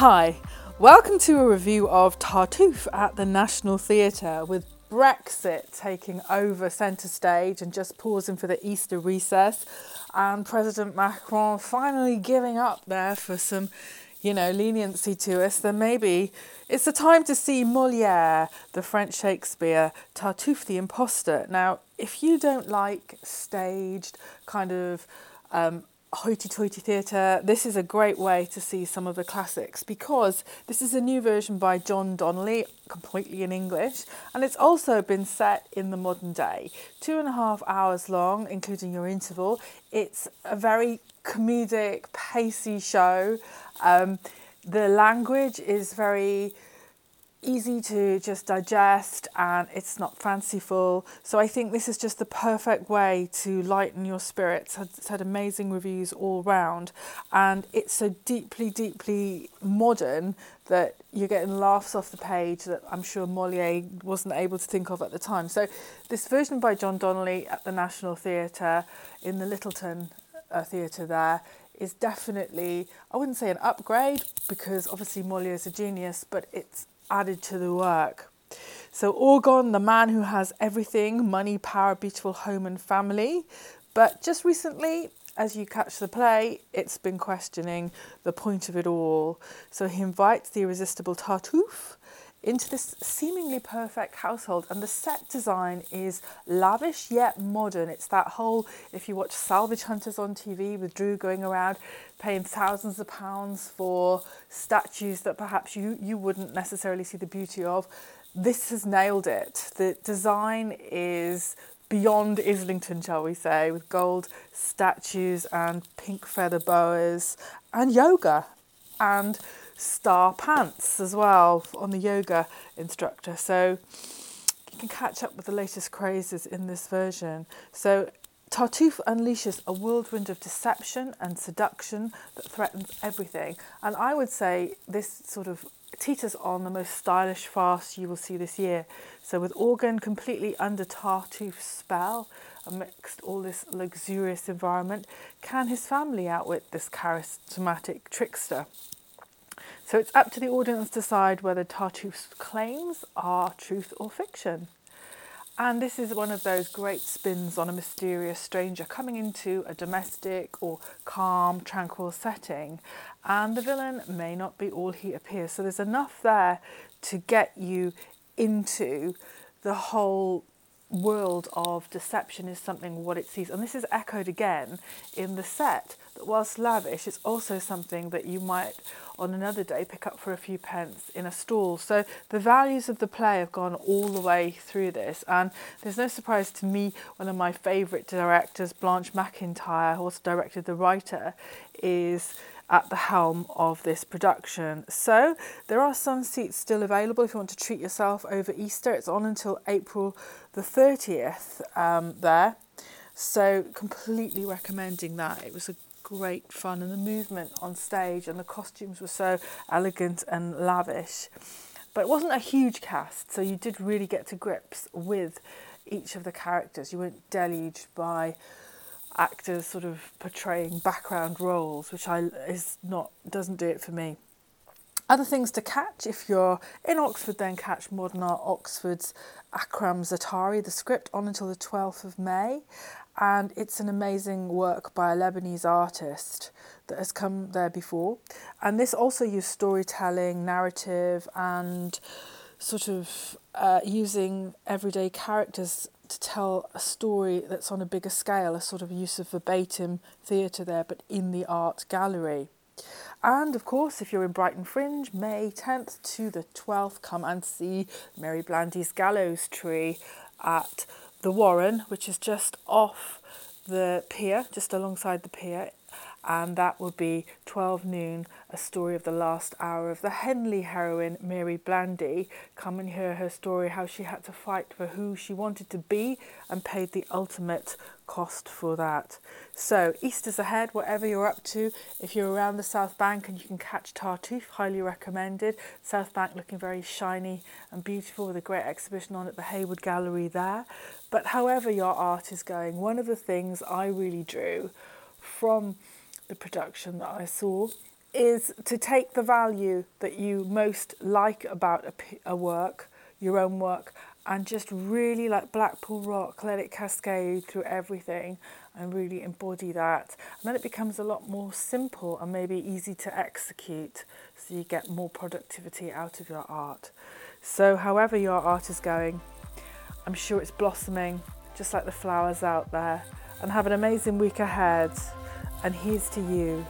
Hi, welcome to a review of Tartuffe at the National Theatre with Brexit taking over centre stage and just pausing for the Easter recess, and President Macron finally giving up there for some, you know, leniency to us, then maybe it's the time to see Moliere, the French Shakespeare, Tartuffe the Impostor. Now, if you don't like staged kind of um, hoity-toity theatre, this is a great way to see some of the classics because this is a new version by John Donnelly, completely in English, and it's also been set in the modern day. Two and a half hours long, including your interval. It's a very comedic, pacey show. Um, the language is very easy to just digest and it's not fanciful. So I think this is just the perfect way to lighten your spirits. It's had amazing reviews all round and it's so deeply, deeply modern that you're getting laughs off the page that I'm sure Moliere wasn't able to think of at the time. So this version by John Donnelly at the National Theatre in the Lyttelton uh, Theatre there is definitely, I wouldn't say an upgrade because obviously Moliere is a genius, but it's added to the work. So, Orgon, the man who has everything money, power, beautiful home, and family. But just recently, as you catch the play, it's been questioning the point of it all. So, he invites the irresistible Tartuffe into this seemingly perfect household. And the set design is lavish yet modern. It's that whole, if you watch Salvage Hunters on TV with Drew going around paying thousands of pounds for statues that perhaps you, you wouldn't necessarily see the beauty of, this has nailed it. The design is beyond Islington, shall we say, with gold statues and pink feather boas and yoga and star pants as well on the yoga instructor. So you can catch up with the latest crazes in this version. So Tartuffe unleashes a whirlwind of deception and seduction that threatens everything. And I would say this sort of teeters on the most stylish farce you will see this year. So with Orgon completely under Tartuffe's spell, amidst all this luxurious environment, can his family outwit this charismatic trickster? So it's up to the audience to decide whether Tartuffe's claims are truth or fiction. And this is one of those great spins on a mysterious stranger coming into a domestic or calm, tranquil setting. And the villain may not be all he appears. So there's enough there to get you into the whole world of deception is something what it sees. And this is echoed again in the set whilst lavish, it's also something that you might on another day pick up for a few pence in a stall. So the values of the play have gone all the way through this. And there's no surprise to me, one of my favourite directors, Blanche McIntyre, who also directed The Writer, is at the helm of this production. So there are some seats still available if you want to treat yourself over Easter. It's on until April the 30th um, there. So completely recommending that. It was a great fun and the movement on stage and the costumes were so elegant and lavish. But it wasn't a huge cast, so you did really get to grips with each of the characters. You weren't deluged by actors sort of portraying background roles, which I is not doesn't do it for me. Other things to catch if you're in Oxford, then catch Modern Art Oxford's Akram Zaatari, the script, on until the 12th of May. And it's an amazing work by a Lebanese artist that has come there before. And this also used storytelling, narrative, and sort of uh, using everyday characters to tell a story that's on a bigger scale, a sort of use of verbatim theatre there, but in the art gallery. And of course, if you're in Brighton Fringe, May 10th to the 12th, come and see Mary Blandy's Gallows Tree at the Warren, which is just off the pier, just alongside the pier and that will be 12 noon, a story of the last hour of the Henley heroine Mary Blandy. Come and hear her story, how she had to fight for who she wanted to be and paid the ultimate cost for that. So, Easter's ahead, whatever you're up to. If you're around the South Bank and you can catch Tartuffe, highly recommended. South Bank looking very shiny and beautiful with a great exhibition on at the Hayward Gallery there. But however your art is going, one of the things I really drew from the production that I saw is to take the value that you most like about a, a work, your own work, and just really like Blackpool Rock, let it cascade through everything and really embody that. And then it becomes a lot more simple and maybe easy to execute so you get more productivity out of your art. So, however, your art is going, I'm sure it's blossoming just like the flowers out there. And have an amazing week ahead. And here's to you